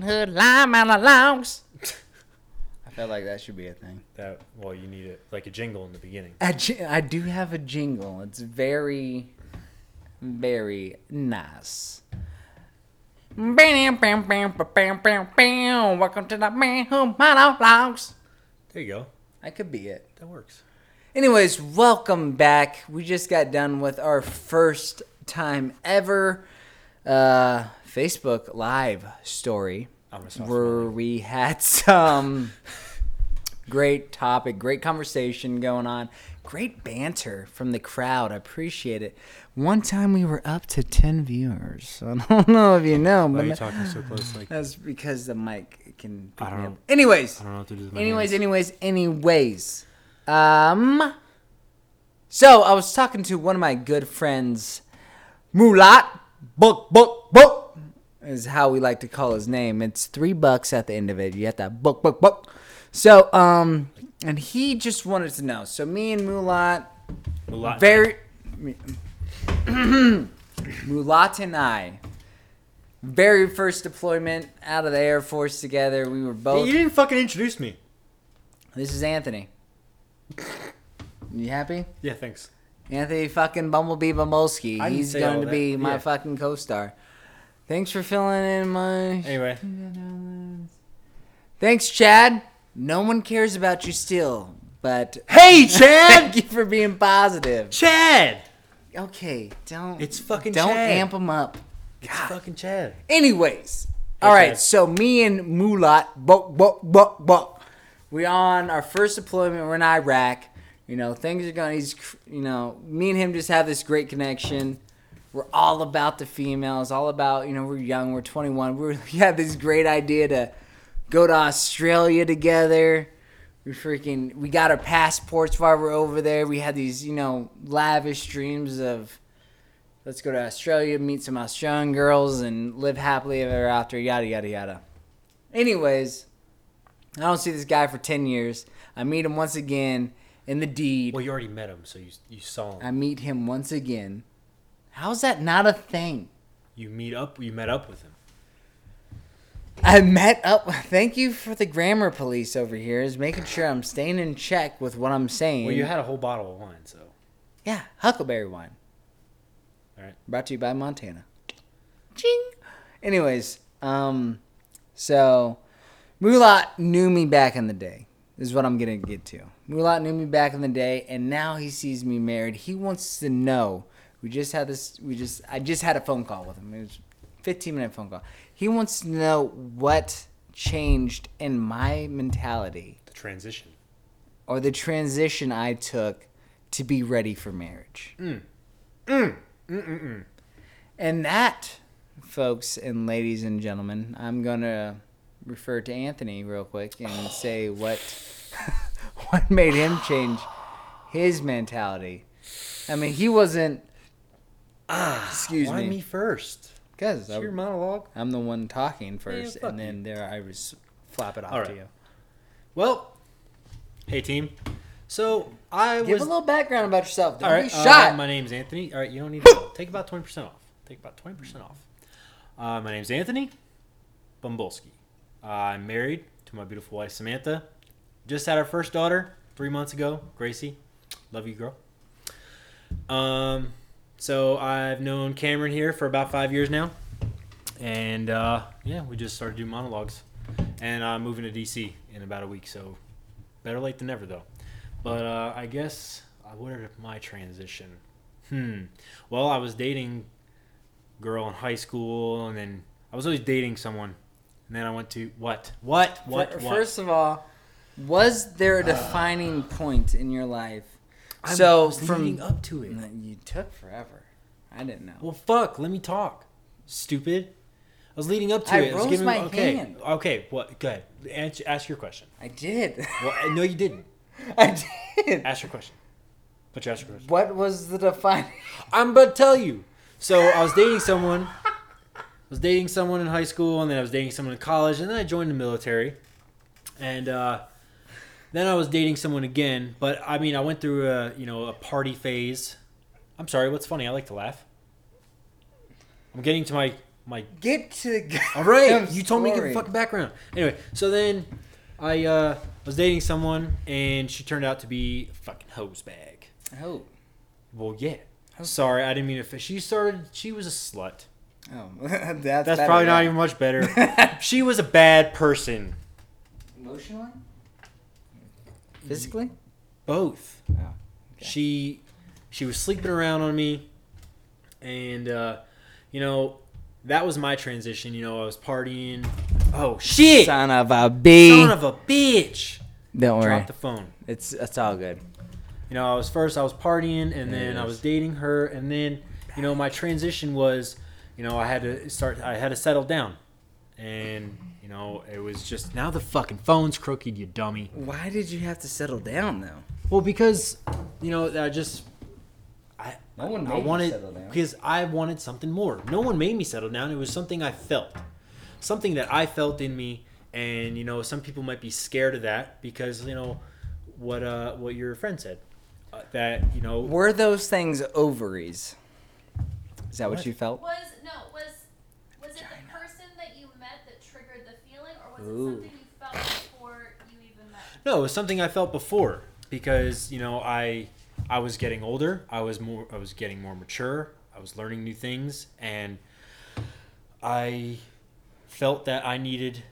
Manhood Monologues. I felt like that should be a thing. That well, you need it like a jingle in the beginning. I, do have a jingle. It's very, very nice. Bam, bam, bam, bam, bam, bam, bam. Welcome to the Manhood Monologues. There you go. That could be it. That works. Anyways, welcome back. We just got done with our first time ever uh, Facebook Live story stop where we had some great topic, great conversation going on, great banter from the crowd. I appreciate it. One time we were up to 10 viewers. I don't know if you know, Why but are you talking so close? Like that's because the mic can pick I don't know. Anyways, I don't know what to do with my anyways, anyways, anyways. Um so I was talking to one of my good friends, Mulat. Book, book, book is how we like to call his name. It's three bucks at the end of it. You have to book, book, book. So, um, and he just wanted to know. So me and Mulat, Mulat- very, Mulat and I, very first deployment out of the Air Force together. We were Hey, both. you didn't fucking introduce me. This is Anthony. You happy? Yeah, thanks. Anthony fucking Bumblebee Bumbolski. He's going to be my Yeah. fucking co-star. Thanks for filling in my. Anyway, Thanks, Chad. No one cares about you still, but hey Chad, thank you for being positive. Chad. Okay, don't. It's fucking Don't Chad. amp them up. It's fucking Chad. Anyways, Hey, all right. Chad. So me and Mulat, buck, buck, buck, buck. We on our first deployment. We're in Iraq. You know, things are going. He's, you know, me and him just have this great connection. We're all about the females. All about you know, we're young. We're 21. We're, we had this great idea to go to Australia together. We freaking we got our passports while we're over there. We had these you know lavish dreams of let's go to Australia, meet some Australian girls, and live happily ever after. Yada yada yada. Anyways, I don't see this guy for ten years. I meet him once again in the deed. Well, you already met him, so you you saw him. I meet him once again. How's that not a thing? You meet up. You met up with him. I met up. Thank you for the grammar police over here. Is making sure I'm staying in check with what I'm saying. Well, you had a whole bottle of wine, so yeah, Huckleberry wine. all right. Brought to you by Montana. Ching. Anyways, um, so Mulat knew me back in the day. This is what I'm gonna get to. Mulat knew me back in the day, and now he sees me married. He wants to know. We just had this. We just. I just had a phone call with him. It was a 15 minute phone call. He wants to know what changed in my mentality The transition. or the transition I took to be ready for marriage. Mm. Mm, mm, and that, folks and ladies and gentlemen, I'm gonna refer to Anthony real quick and say what what made him change his mentality. I mean, he wasn't. Excuse Why me, Why me first? because It's your monologue. I'm the one talking first, fuck and then there I was flap it off All to right. you. Well, hey team. So I Give was a little background about yourself. Don't all be shot. Uh, my name's Anthony. All right, you don't need to take about twenty percent off. Take about twenty percent off. Uh, my name's Anthony Bumbolski. Uh, I'm married to my beautiful wife Samantha. Just had our first daughter three months ago, Gracie. Love you, girl. Um, so I've known Cameron here for about five years now, and uh, yeah, we just started doing monologues, and I'm moving to DC in about a week. So better late than never, though. But uh, I guess uh, what are my transition? Hmm. Well, I was dating girl in high school, and then I was always dating someone, and then I went to what? What? What? What? First of all, was there a defining point in your life? I so from leading up to it. You took forever. I didn't know. Well, fuck. Let me talk. Stupid. I was leading up to I it. I was rose giving, my okay. hand. Okay. What? Go ahead. Answer, ask your question. I did. Well, no, you didn't. I did. Ask your question. But you ask your question. What was the defining? I'm about to tell you. So I was dating someone. I was dating someone in high school, and then I was dating someone in college, and then I joined the military, and uh, then I was dating someone again. But I mean, I went through a you know a party phase. I'm sorry. What's funny? I like to laugh. I'm getting to my my Get to the all right. You told me to give story. a fucking background. Anyway, so then I uh, was dating someone, and she turned out to be a fucking hose bag. Oh, Well, yeah. Sorry, I didn't mean to. She started. She was a slut. oh, that's That's probably not even much better. she was a bad person. emotionally, physically. Both. Oh, okay. She she was sleeping around on me, and uh, you know that was my transition. You know, I was partying. Oh shit! Son of a b. Son of a bitch! Don't worry, Drop the phone. it's it's all good. You know, I was first I was partying, and then I was dating her, and then you know my transition was, you know, I had to start. I had to settle down, and you know it was just now the fucking phone's crooked, you dummy. Why did you have to settle down though? Well, because you know I just I No one made I wanted because I wanted something more. No one made me settle down. It was something I felt, something that I felt in me, and you know some people might be scared of that because you know what uh what your friend said uh, that you know Were those things ovaries? Is that what, What? you felt? Was no was was it the person that you met that triggered the feeling, or was Ooh. it something you felt before you even met? No, it was something I felt before because you know I I was getting older. I was more I was getting more mature. I was learning new things, and I felt that I needed.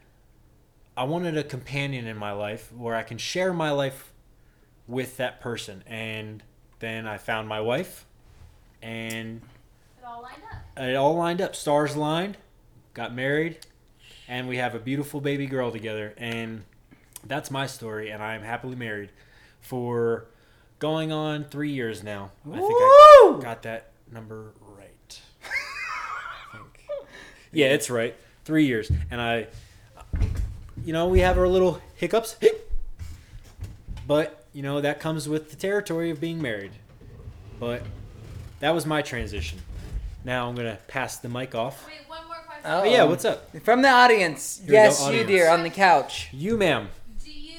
I wanted a companion in my life where I can share my life with that person, and then I found my wife, and It all lined up. it all lined up. Stars lined, got married, and we have a beautiful baby girl together. And that's my story. And I'm happily married for going on three years now. I think I got that number right. Yeah, it's right. Three years. And I, you know, we have our little hiccups. But, you know, that comes with the territory of being married. But that was my transition. Now I'm going to pass the mic off. Wait, one more question. Oh. Yeah, what's up? From the audience, Here we go, yes, you audience. dear, on the couch. You, ma'am. Do you?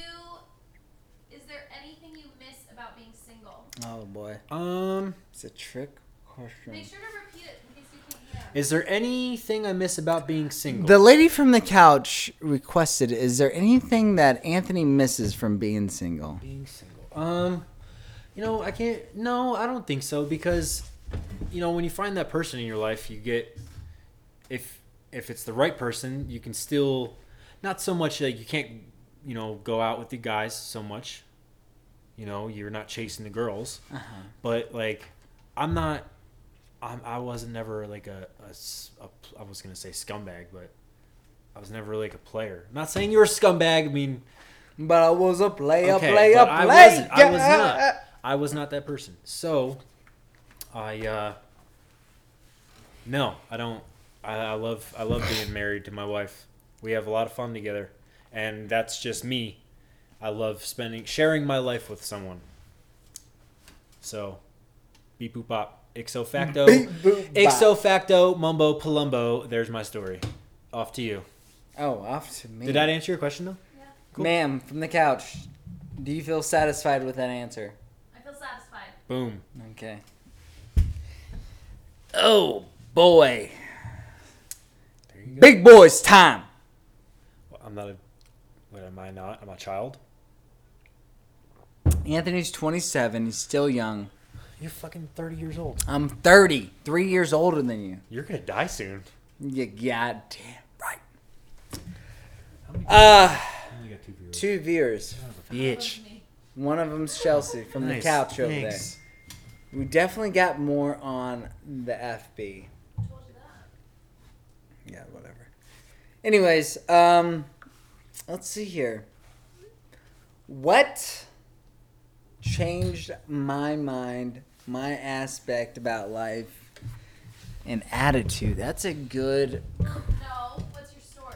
Is there anything you miss about being single? Oh boy, Um, it's a trick question. Make sure to repeat it in case you can't hear. is there anything I miss about being single? The lady from the couch requested, "Is there anything that Anthony misses from being single?" being single. Um, you know, I can't. No, I don't think so because, you know, when you find that person in your life, you get if if it's the right person, you can still not so much like you can't you know go out with the guys so much. You know, you're not chasing the girls, Uh-huh. but like I'm not. I'm, I wasn't never like a, a s- a- I was gonna say scumbag, but I was never like a player. not saying you're a scumbag. I mean, But I was a player, Okay, player, but I wasn't. I was not. I was not that person. So, I uh, no, I don't. I, I love I love being married to my wife. We have a lot of fun together, and that's just me. I love spending sharing my life with someone. So, beep boop bop, ixo facto, Beep, boop, bop. ixo facto, mumbo palumbo. There's my story. Off to you. Oh, off to me. Did that answer your question though? Yeah, Cool. Ma'am, from the couch, do you feel satisfied with that answer? I feel satisfied. Boom. Okay. Oh boy, There you go. Big boys time. I'm not a. What am I not? I'm a child. Anthony's 27. He's still young. You're fucking 30 years old. I'm 30, three years older than you. You're gonna die soon. You goddamn right. How many? Uh, got two viewers. two viewers. Bitch. That was me. One of them's Chelsea from Nice. the couch over Thanks. there. We definitely got more on the FB. Told you that. Yeah, whatever. Anyways, um, let's see here. What changed my mind, my aspect about life, and attitude? That's a good. No, what's your story?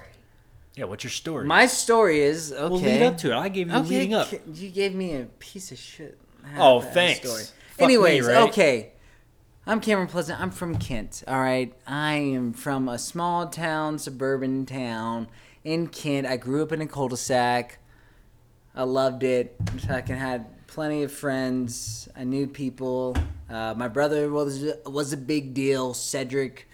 Yeah. What's your story? My story is okay. We'll lead up to it. I gave you Okay, leading up. you gave me a piece of shit. Oh, half-ass thanks. Fuck Anyways, me, right? okay. I'm Cameron Pleasant. I'm from Kent. All right. I am from a small town, suburban town in Kent. I grew up in a cul-de-sac. I loved it. I can had plenty of friends. I knew people. Uh, my brother was was a big deal. Cedric.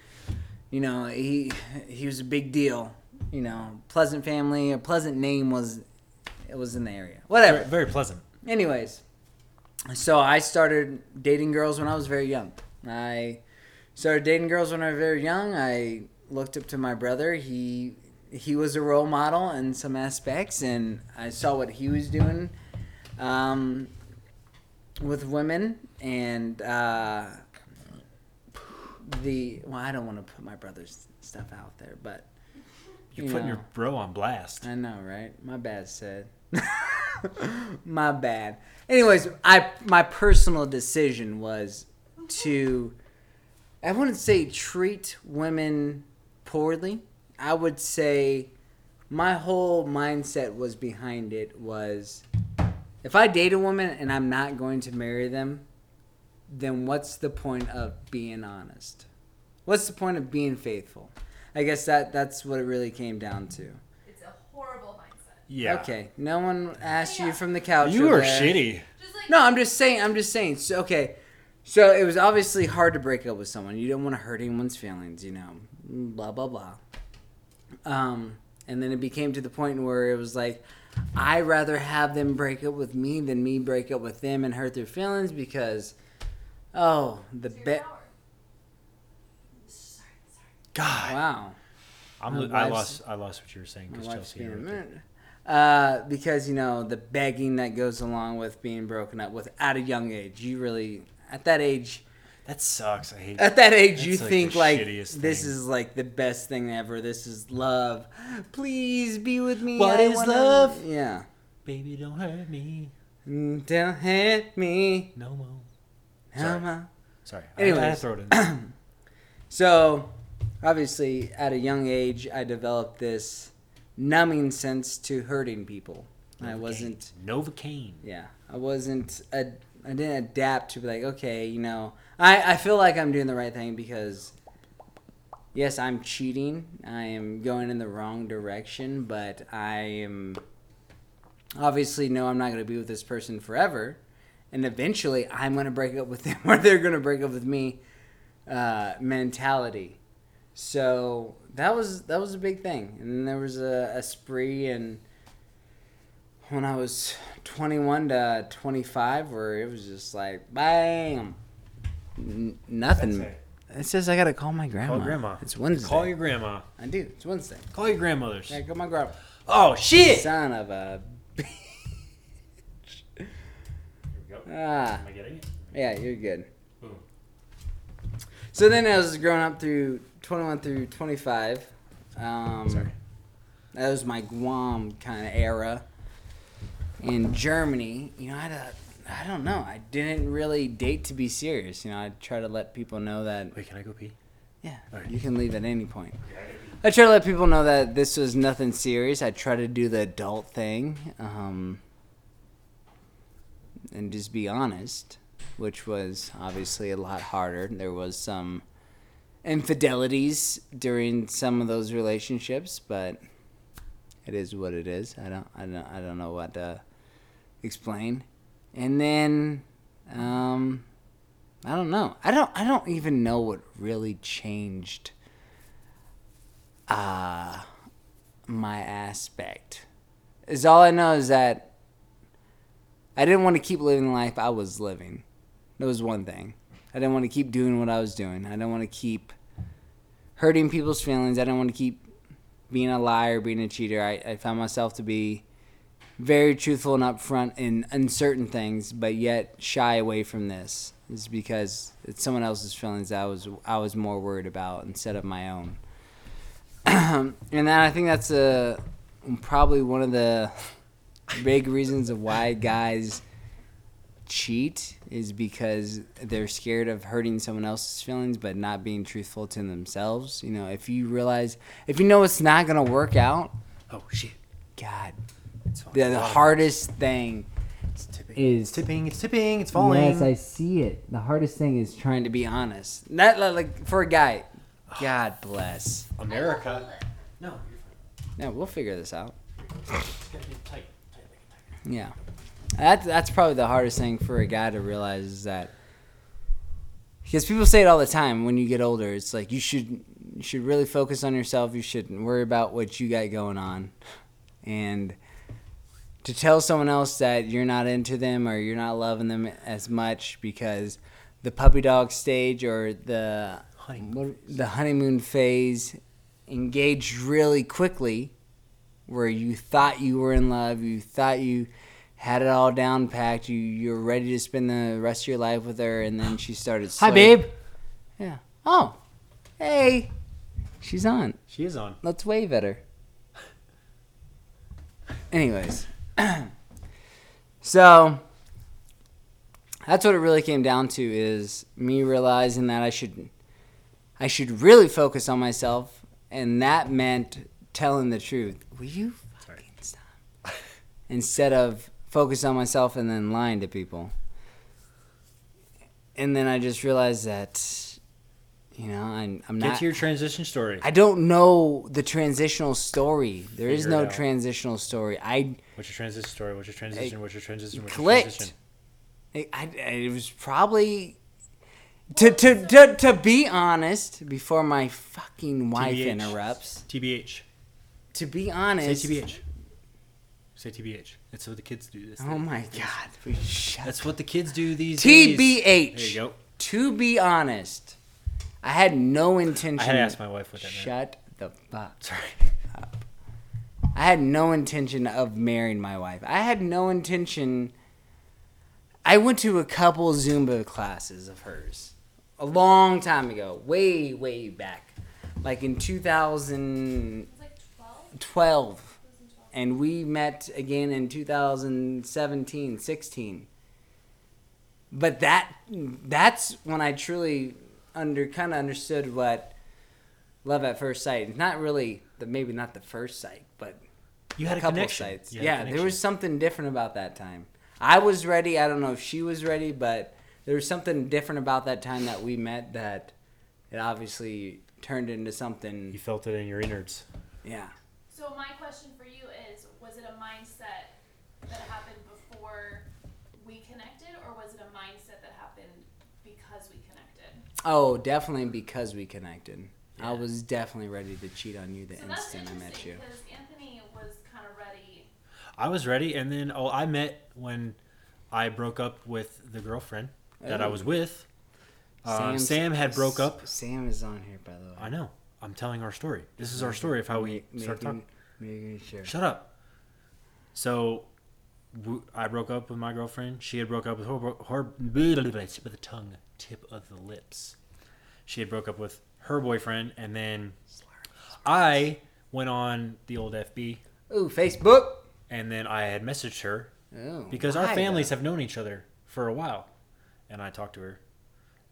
you know, he he was a big deal. You know, pleasant family, a pleasant name was it was in the area. Whatever. Very, very pleasant. Anyways, so I started dating girls when I was very young. I started dating girls when I was very young. I looked up to my brother. He he was a role model in some aspects, and I saw what he was doing um, with women, and uh, the well, I don't want to put my brother's stuff out there, but You're you putting know. your bro on blast. I know, right? My bad, said. my bad. Anyways, I my personal decision was to I wouldn't say treat women poorly. I would say my whole mindset was behind it was if I date a woman and I'm not going to marry them, then what's the point of being honest? What's the point of being faithful? I guess that that's what it really came down to. It's a horrible mindset. Yeah. Okay. No one asked you from the couch. You are there. shitty. Just like No, I'm just saying. I'm just saying. So okay. So it was obviously hard to break up with someone. You don't want to hurt anyone's feelings, you know. Blah blah blah. Um, and then it became to the point where it was like, I rather have them break up with me than me break up with them and hurt their feelings because, oh, the it's your bet. Sorry, sorry. God. Wow. I'm, I lost. I lost what you were saying because Chelsea. interrupted. Uh, because you know the begging that goes along with being broken up with at a young age. You really at that age. That sucks. I hate. At that age, you like, think like this thing. is like the best thing ever. This is love. Please be with me. What I is wanna-" love? Yeah. Baby, don't hurt me Mm, Don't hurt me. no more. no Sorry. more. Sorry. I- I, had Anyways. to throw it in. there. So, obviously, at a young age, I developed this numbing sense to hurting people. I wasn't. Novocaine. Yeah, I wasn't. A, I didn't adapt to be like, okay, you know, I I feel like I'm doing the right thing because, yes, I'm cheating. I am going in the wrong direction, but I am obviously no, I'm not going to be with this person forever, and eventually I'm going to break up with them, or they're going to break up with me. Uh, mentality. So that was that was a big thing, and there was a, a spree and when I was 21 to 25 where it was just like bam N- nothing it says I gotta call my grandma Call grandma. it's Wednesday Call your grandma. I do it's Wednesday Call your grandmothers. yeah call my grandma Oh shit! son of a Here we go. ah Am I getting it? yeah you're good Boom. so then I was growing up through 21 through 25 um Sorry. that was my Guam kind of era. In Germany, you know, I had a, I don't know, I didn't really date to be serious. You know, I try to let people know that, Wait, can I go pee? yeah, Alright. you can leave at any point. I try to let people know that this was nothing serious. I try to do the adult thing, um, and just be honest, which was obviously a lot harder. There was some infidelities during some of those relationships, but it is what it is. I don't, I don't, I don't know what to explain. And then, um, I don't know. I don't, I don't even know what really changed uh, my aspect. Is all I know is that I didn't want to keep living the life I was living. That was one thing. I didn't want to keep doing what I was doing. I didn't want to keep hurting people's feelings. I didn't want to keep being a liar, being a cheater. I, I found myself to be very truthful and upfront in uncertain things, but yet shy away from this. Is because it's someone else's feelings that I was I was more worried about instead of my own. and then I think that's a probably one of the big reasons of why guys cheat is because they're scared of hurting someone else's feelings but not being truthful to themselves. You know, if you realize if you know it's not gonna work out, Oh shit! God. The, the hardest thing It's tipping. is It's tipping. It's tipping. It's falling. Yes, I see it. The hardest thing is trying to be honest. Not like for a guy. God bless. America. hold it. No, Yeah, we'll figure this out. fine. It's gotta get tight. Tight like a tiger. Yeah, that's that's probably the hardest thing for a guy to realize is that because people say it all the time when you get older. It's like you should you should really focus on yourself. You shouldn't worry about what you got going on. And to tell someone else that you're not into them or you're not loving them as much because the puppy dog stage or the Honeymoon the honeymoon phase engaged really quickly where you thought you were in love, you thought you had it all down packed, you you were ready to spend the rest of your life with her and then she started Hi, babe. Yeah. Oh. Hey. She's on. She is on. Let's wave at her. Anyways, so that's what it really came down to is me realizing that I should I should really focus on myself and that meant telling the truth. Will you fucking stop? Instead of focus on myself and then lying to people. And then I just realized that you know, I'm, I'm Get not to your transition story. I don't know the transitional story. There is Figure it no transitional story. I, What's your transition story? What's your transition? What's your transition? What's your clicked. transition? I, I it was probably to, to to to be honest before my fucking wife TBH. interrupts. TBH. To be honest Say TBH. Say TBH. That's what the kids do. This Oh my god, shut That's what the kids do these days. TBH. There you go. To be honest, I had no intention. I had to ask my wife what that meant. Shut the fuck Sorry. I had no intention of marrying my wife. I had no intention. I went to a couple Zumba classes of hers a long time ago, way, way back, like in 2012. It was like 12? 2012. And we met again in 2017, 16. But that that's when I truly under kind of understood what love at first sight. Not really the maybe not the first sight, but You had a, couple connection. sites. You Yeah, there was something different about that time. I was ready. I don't know if she was ready, but there was something different about that time that we met that it obviously turned into something. You felt it in your innards. Yeah. So my question for you is, was it a mindset that happened before we connected, or was it a mindset that happened because we connected? Oh, definitely because we connected. I was definitely ready to cheat on you the So instant I met you. because Anthony was kind of ready. I was ready, and then oh, I met when I broke up with the girlfriend that I Oh. was with. Uh, Sam's- Sam had broke up. Sam is on here, by the way. I know. I'm telling our story. This is our story of how we Make- started talking. making, making sure. Shut up. So, w- I broke up with my girlfriend. She had broke up with her, her with the tongue tip of the lips. She had broke up with her boyfriend, and then I went on the old FB, Ooh, Facebook. and then I had messaged her Oh, because our families have known each other for a while, and I talked to her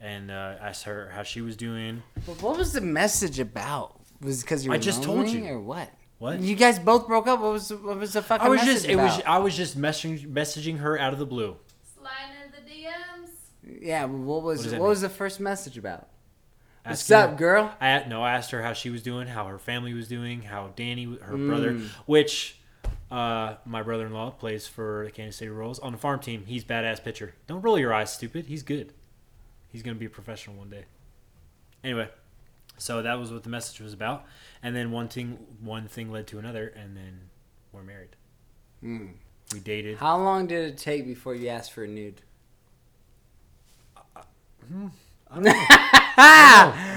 and uh, asked her how she was doing. But what was the message about? Was because you were I just told you. or what? What? You guys both broke up. What was what was the fucking I was message just it about? was I was just messaging messaging her out of the blue. Sliding in the DMs. Yeah, what was What what, was the first message about? What's Asking up, her- girl? I no, I asked her how she was doing, how her family was doing, how Danny, her Mm. brother, which uh, my brother-in-law plays for the Kansas City Royals on the farm team. He's badass pitcher. Don't roll your eyes, stupid. He's good. He's gonna be a professional one day. Anyway, so that was what the message was about, and then one thing, one thing led to another, and then we're married. Hmm. We dated. How long did it take before you asked for a nude? I'm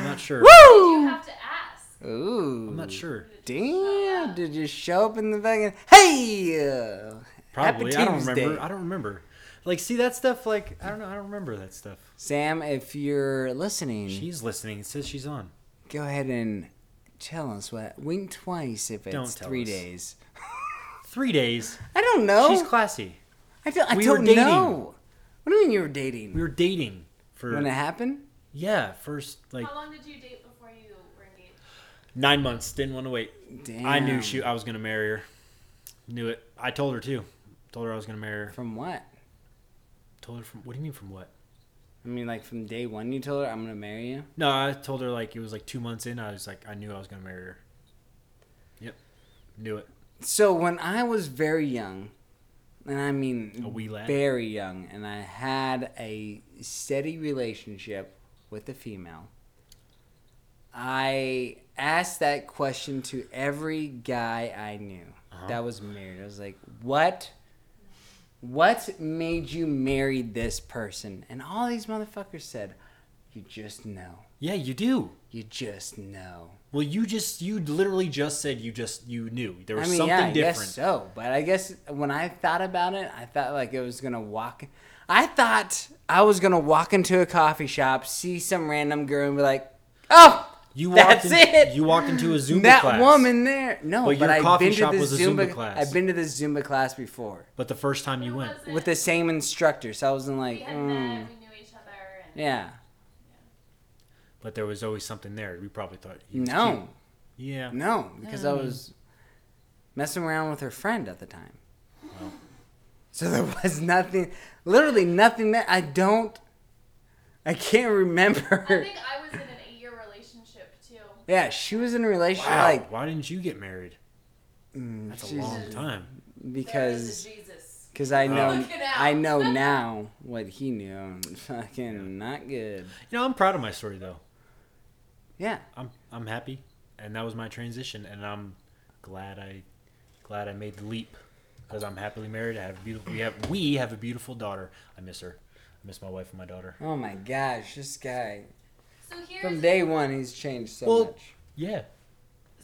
not sure. You have to ask. Ooh. I'm not sure. Damn! Did you show up in the fucking hey? Uh, Probably. Happy I don't remember. I don't remember. Like, see that stuff. Like, I don't know. I don't remember that stuff. Sam, if you're listening, She's listening. It says she's on. go ahead and tell us what. Wink twice if it's Don't tell three us. days. Three days. I don't know. She's classy. I don't, I we were don't dating. know. What do you mean you were dating? We were dating for when it happened? yeah, first like How long did you date before you were engaged? nine months. Didn't want to wait. Damn. I knew she. I was gonna marry her. Knew it. I told her too. Told her I was gonna marry her. From what? Told her from. What do you mean from what? I mean, like from day one, you told her I'm gonna marry you. No, I told her like it was like two months in. I was like I knew I was gonna marry her. Yep, knew it. So when I was very young, and I mean A wee lad? very young, and I had a steady relationship with a female, I asked that question to every guy I knew Uh-huh. that was married. I was like, "What? What made you marry this person?" And all these motherfuckers said, "You just know. Yeah, you do. You just know." Well, you just you literally just said you just you knew there was I mean, something yeah, I different. guess so. But I guess when I thought about it, I thought like it was gonna walk. I thought I was gonna walk into a coffee shop, see some random girl, and be like, "Oh, You walked that's in- it." You walked into a Zumba that class. woman there. No, But but, your I've coffee been shop to the was a Zumba, Zumba class. I've been to the Zumba class before But the first time you Who went, was it? with the same instructor, so I wasn't we like, had mm, met, we knew each other, and yeah, but there was always something there. We probably thought. he was no, cute. Yeah. no, because I Mm. was messing around with her friend at the time. Well. So there was nothing, literally nothing that I don't, I can't remember. I think I was in an eight-year relationship too. yeah, she was in a relationship Wow. like Why didn't you get married? mm, That's a long time. because There is a Jesus. because I know Look. I know now what he knew. Fucking not good. You know, I'm proud of my story though. Yeah. I'm I'm happy, and that was my transition, and I'm glad I glad I made the leap because I'm happily married. I have a beautiful. We have we have a beautiful daughter. I miss her. I miss my wife and my daughter. Oh my gosh, this guy So here's from day one he's changed so Well- much. Yeah.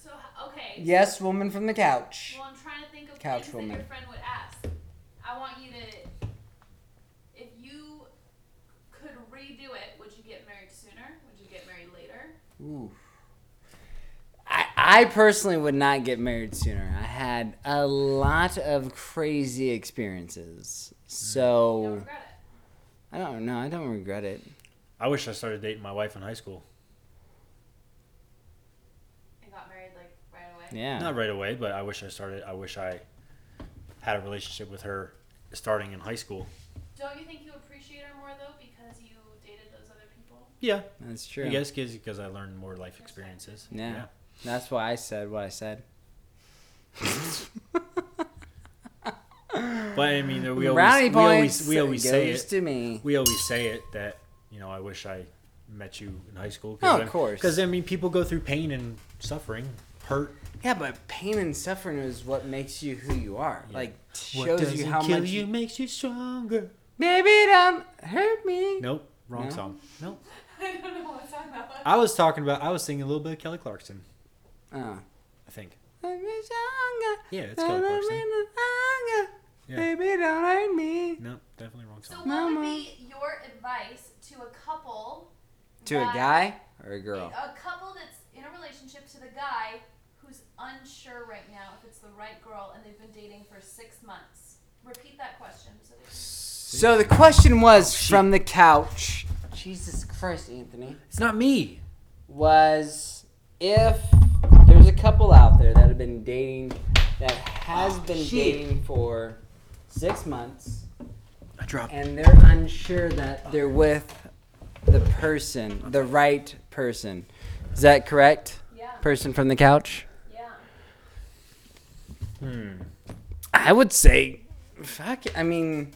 so okay. Yes, woman from the couch. Well, I'm trying to think of Couch things that woman. your friend would ask. I want you to, if you could redo it, would you get married sooner? Would you get married later? Ooh. I, I personally would not get married sooner. I had a lot of crazy experiences. You don't So regret it. I don't know. I don't regret it. I wish I started dating my wife in high school. And got married like right away. Yeah. Not right away, but I wish I started. I wish I had a relationship with her starting in high school. Don't you think you appreciate her more though because you dated those other people? Yeah. That's true. I guess because I learned more life experiences. Yeah. That's why I said what I said. But I mean, we always Brownie we always we always say it. to me. We always say it that you know I wish I met you in high school. Oh, of course. Because I mean, people go through pain and suffering, hurt. Yeah, but pain and suffering is what makes you who you are. Yeah. Like shows you how kill much you makes you stronger. Baby, don't hurt me. Nope, wrong No? song. Nope. I don't know what song that was. I was talking about. I was singing a little bit of Kelly Clarkson. Oh. I think. Make me stronger. Yeah, it's Kelly Clarkson. Longer. Yeah. Baby, don't hurt me. No, definitely wrong So song. what would Mama. be your advice to a couple? To a that- guy or a girl? A couple that's in a relationship to the guy who's unsure right now if it's the right girl and they've been dating for six months. Repeat that question. So they So the question was from the couch. Jesus Christ, Anthony. It's not me. Was if there's a couple out there that have been dating, that has Oh, been shit. dating for six months, I dropped. and they're unsure that they're with the person, the right person. Is that correct? yeah. Person from the couch? Yeah. Hmm. I would say, fuck. it. I mean,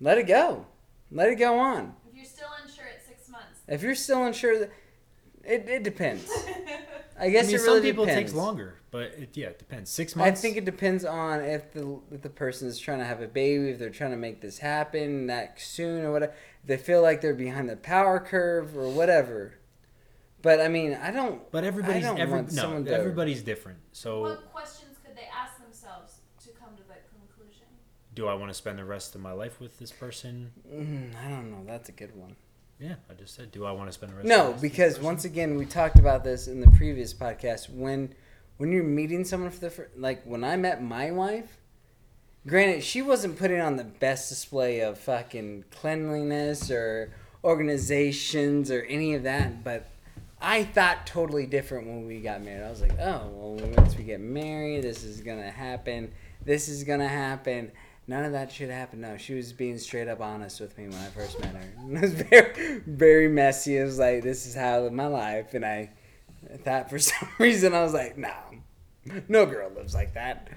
let it go. Let it go on. If you're still unsure at six months. If you're still unsure, that it, it depends. I I guess mean, it really some people it depends. takes longer, but it, yeah, it depends. Six months. I think it depends on if the if the person is trying to have a baby, if they're trying to make this happen that soon or whatever. If they feel like they're behind the power curve or whatever. But I mean, I don't. But everybody's I don't every, want no, to- everybody's different. So, what questions could they ask themselves to come to that conclusion? Do I want to spend the rest of my life with this person? Mm, I don't know. That's a good one. Yeah, I just said, do I want to spend the rest? No, the because once again, we talked about this in the previous podcast. When when you're meeting someone for the first, like when I met my wife, granted she wasn't putting on the best display of fucking cleanliness or organizations or any of that, but I thought totally different when we got married. I was like, oh, well, once we get married, this is gonna happen. This is gonna happen. None of that shit happened. No, she was being straight up honest with me when I first met her. It was very, very messy. It was like, this is how I live my life. And I thought for some reason, I was like, no, no girl lives like that.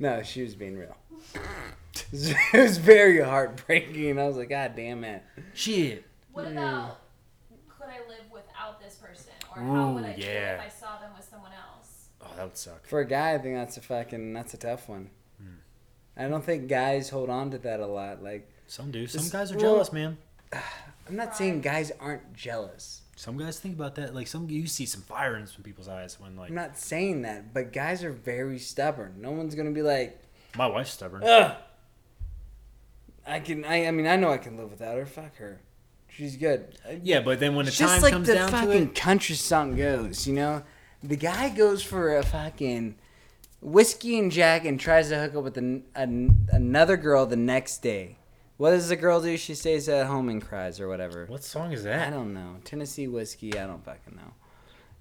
No, she was being real. It was very heartbreaking. I was like, God damn it. shit. What about could I live without this person? or how would Ooh, I feel yeah. if I saw them with someone else? Oh, that would suck. For a guy, I think that's a fucking that's a tough one. I don't think guys hold on to that a lot. Like, Some do. Some guys are well- jealous, man. I'm not saying guys aren't jealous. Some guys think about that. Like some, you see some fire in some people's eyes when like I'm not saying that, but guys are very stubborn. No one's gonna be like, my wife's stubborn. ugh. I can. I. I mean, I know I can live without her. Fuck her. She's good. Yeah, but then when the time just like comes the down to fucking country song goes, you know. The guy goes for a fucking whiskey and jack and tries to hook up with an, an, another girl the next day. What does the girl do? She stays at home and cries or whatever. what song is that? I don't know. Tennessee whiskey. I don't fucking know.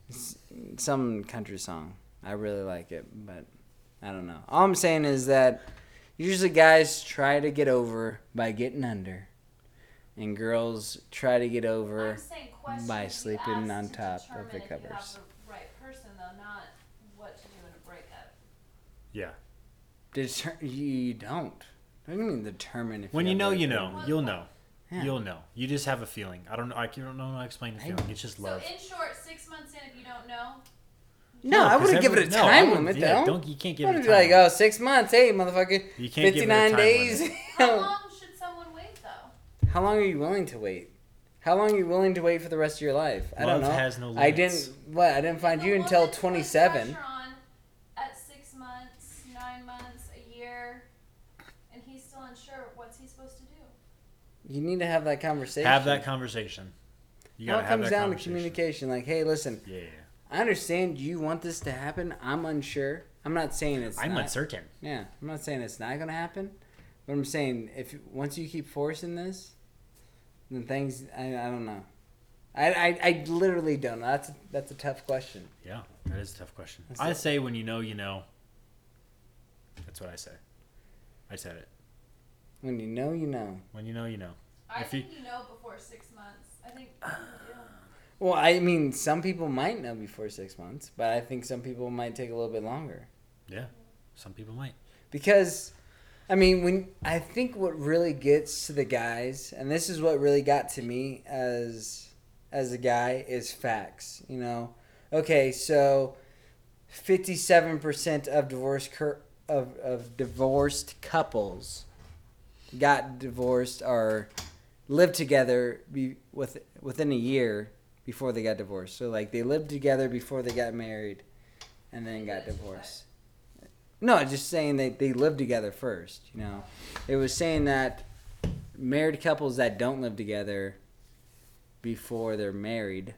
It's some country song. I really like it, but I don't know. All I'm saying is that usually guys try to get over by getting under, and girls try to get over. I'm saying questions by sleeping ask on to top of the if You covers. have the right person though, not what to do in a breakup. Yeah. Deter- you don't. What do you mean determine if When you know, you know. You'll know. Yeah. You'll know. You just have a feeling. I don't know. I don't know how to explain the I- feeling. It's just love. So in short, six months in, if you don't know, No, I 'cause wouldn't give it a every- no, I time wouldn't- limit yeah, though. Don't you can't give it a wouldn't time. be like, oh, six months. Hey, motherfucker. You can't give it a 59 time days. limit. how long should someone wait though? How long are you willing to wait? How long are you willing to wait for the rest of your life? I don't Love know. has no I limits. didn't. What? I didn't find If you until woman puts 27. pressure on At six months, nine months, a year, and he's still unsure, what's he supposed to do? You need to have that conversation. Have that conversation. You It gotta have comes that down to conversation. communication. Like, hey, listen, Yeah. I understand you want this to happen. I'm unsure. I'm not saying it's. I'm not, uncertain. Yeah, I'm not saying it's not gonna happen, but I'm saying if once you keep forcing this, then things. I, I don't know. I, I, I literally don't know. That's a, that's a tough question. Yeah, that is a tough question. That's I it. say when you know, you know. That's what I say. I said it. When you know, you know. When you know, you know. I If think you know before six months. I think you do. Well, I mean, some people might know before six months, but I think some people might take a little bit longer. Yeah. Some people might. because I mean when I think what really gets to the guys and this is what really got to me as as a guy is facts you know okay so 57% of divorce cur- of, of divorced couples got divorced or lived together be, with, within a year before they got divorced so like they lived together before they got married and then got divorced no, just saying that they lived together first. You know, it was saying that married couples that don't live together before they're married,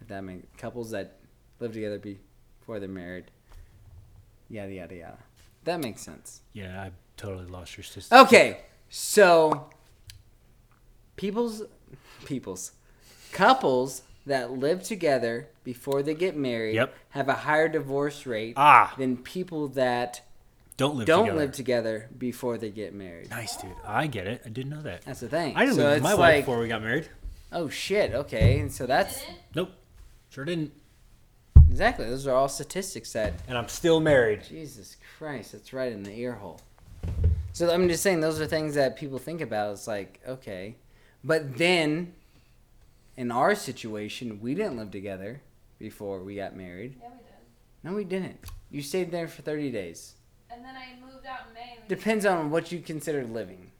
if that makes couples that live together before they're married, yada yada yada. That makes sense. Yeah, I totally lost your sister. Okay, so people's people's couples that live together before they get married Yep. have a higher divorce rate Ah, than people that don't live don't together. live together before they get married. Nice, dude. I get it. I didn't know that. That's the thing. I didn't so live with it's my wife like, before we got married. oh shit, okay. And so that's Nope. Sure didn't. exactly. Those are all statistics that And I'm still married. Jesus Christ, that's right in the ear hole. So I'm just saying those are things that people think about. It's like, okay. But then in our situation, we didn't live together before we got married. Yeah, we did. No, we didn't. You stayed there for 30 days. And then I moved out in May. And we Depends on what you consider living.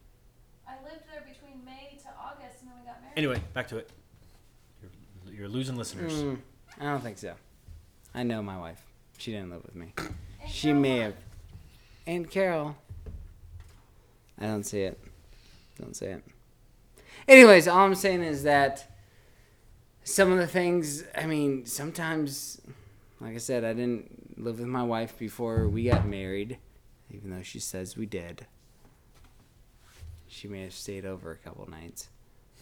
I lived there between May to August, and then we got married. Anyway, back to it. You're, you're losing listeners. Mm, I don't think so. I know my wife. She didn't live with me. And She Carol may have. And Carol. I don't see it. Don't say it. Anyways, all I'm saying is that some of the things, I mean, sometimes, like I said, I didn't live with my wife before we got married, even though she says we did. She may have stayed over a couple nights.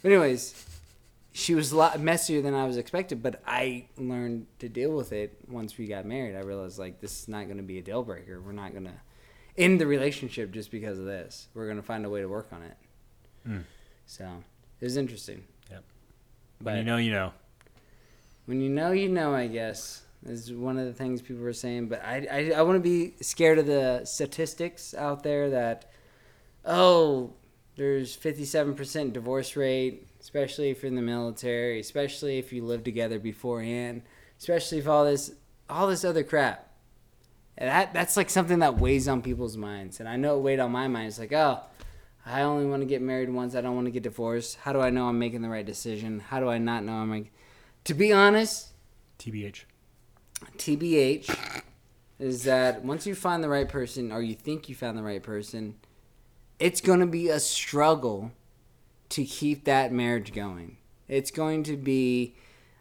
But, anyways, she was a lot messier than I was expected, but I learned to deal with it once we got married. I realized, like, this is not going to be a deal breaker. We're not going to end the relationship just because of this. We're going to find a way to work on it. Mm. So, it was interesting. Yep. But When you know, you know. when you know, you know, I guess is one of the things people were saying. But I, I, I want to be scared of the statistics out there that, oh, there's 57% divorce rate, especially if you're in the military, especially if you live together beforehand. especially if all this all this other crap. And that that's like something that weighs on people's minds, and I know it weighed on my mind. It's like, oh, I only want to get married once. I don't want to get divorced. How do I know I'm making the right decision? How do I not know I'm like? To be honest, TBH. TBH is that once you find the right person or you think you found the right person, it's going to be a struggle to keep that marriage going. It's going to be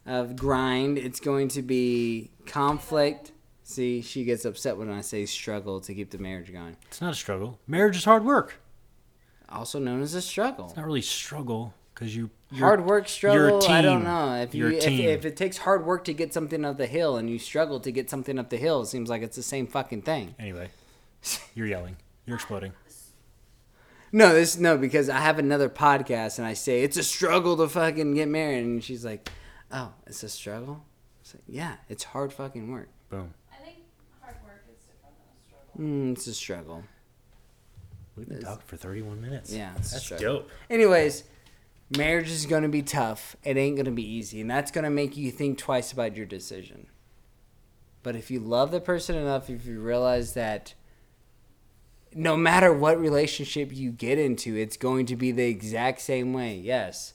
a grind. It's going to be conflict. See, she gets upset when I say struggle to keep the marriage going. It's not a struggle. Marriage is hard work. Also known as a struggle. It's not really struggle because you hard work struggle. a I don't know if you if, team. if it takes hard work to get something up the hill and you struggle to get something up the hill, it seems like it's the same fucking thing. Anyway, you're yelling. You're exploding. No, this no because I have another podcast and I say it's a struggle to fucking get married and she's like, "Oh, it's a struggle." It's like, yeah, it's hard fucking work. Boom. I think hard work is different than a struggle. Mm, it's a struggle. We've been It's- talking for 31 minutes. Yeah, That's dope. Anyways, marriage is going to be tough. It ain't going to be easy, and that's going to make you think twice about your decision. But if you love the person enough, if you realize that no matter what relationship you get into, it's going to be the exact same way. Yes.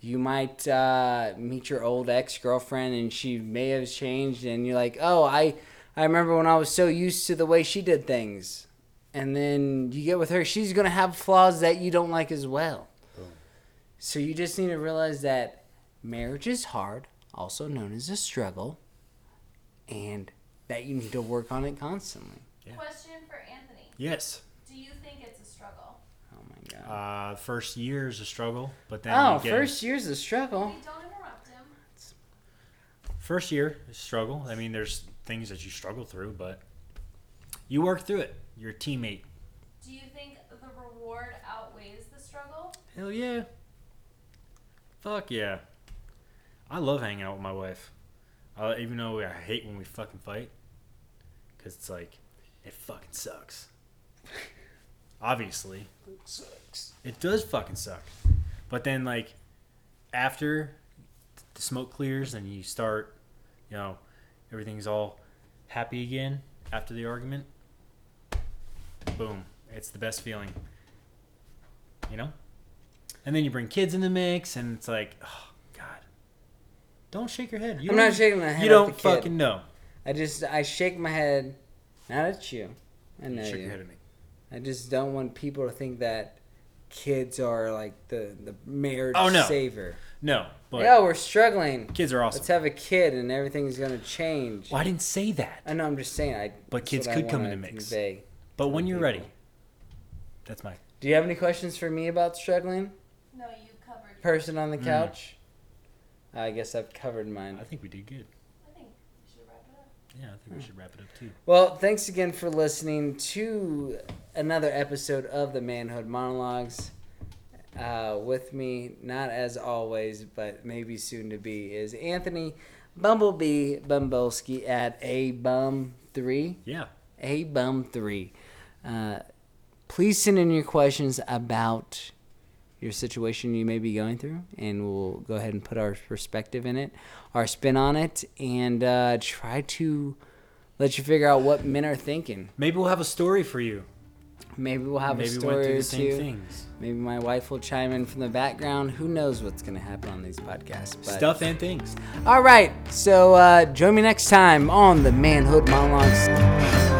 You might uh, meet your old ex girlfriend and she may have changed, and you're like, oh, I, I remember when I was so used to the way she did things. And then you get with her, she's going to have flaws that you don't like as well. Boom. So you just need to realize that marriage is hard, also known as a struggle, and that you need to work on it constantly. Yeah. Question for Anthony. Yes. Do you think it's a struggle? Oh my god. Uh, first year is a struggle, but then oh, you get first year's is a struggle. Wait, don't interrupt him. first year is a struggle. I mean, there's things that you struggle through, but you work through it. You're a teammate. Do you think the reward outweighs the struggle? Hell yeah. Fuck yeah. I love hanging out with my wife. Even though I hate when we fucking fight. Because it's like, it fucking sucks. Obviously. It sucks. It does fucking suck. But then, like, after the smoke clears and you start, you know, everything's all happy again after the argument, boom. It's the best feeling. You know? And then you bring kids in the mix, and it's like, oh, God. Don't shake your head. You I'm don't- shaking my head You don't fucking know. I just I shake my head, not at you. I know shake you. your head at me. I just don't want people to think that kids are like the the marriage Oh, no. saver. No, but yeah, we're struggling. kids are awesome. Let's have a kid and everything's gonna change. well, I didn't say that. I know. I'm just saying. I. But kids what I could come in wanna the mix. convey. But when you're people. ready, that's my. Do you have any questions for me about struggling? No, you covered. Person on the Mm. couch. I guess I've covered mine. I think we did good. I think we should wrap it up. Yeah, I think we should wrap it up too. Well, thanks again for listening to another episode of the Manhood Monologues. Uh, with me, not as always, but maybe soon to be, is Anthony Bumblebee Bumbolski at a bum three. Yeah. A bum three. Uh, please send in your questions about your situation you may be going through, and we'll go ahead and put our perspective in it, our spin on it, and uh, try to let you figure out what men are thinking. Maybe we'll have a story for you. Maybe we'll have Maybe a story or two. things. Maybe my wife will chime in from the background. Who knows what's going to happen on these podcasts? But Stuff and things. All right, so uh, join me next time on the Manhood Monologues.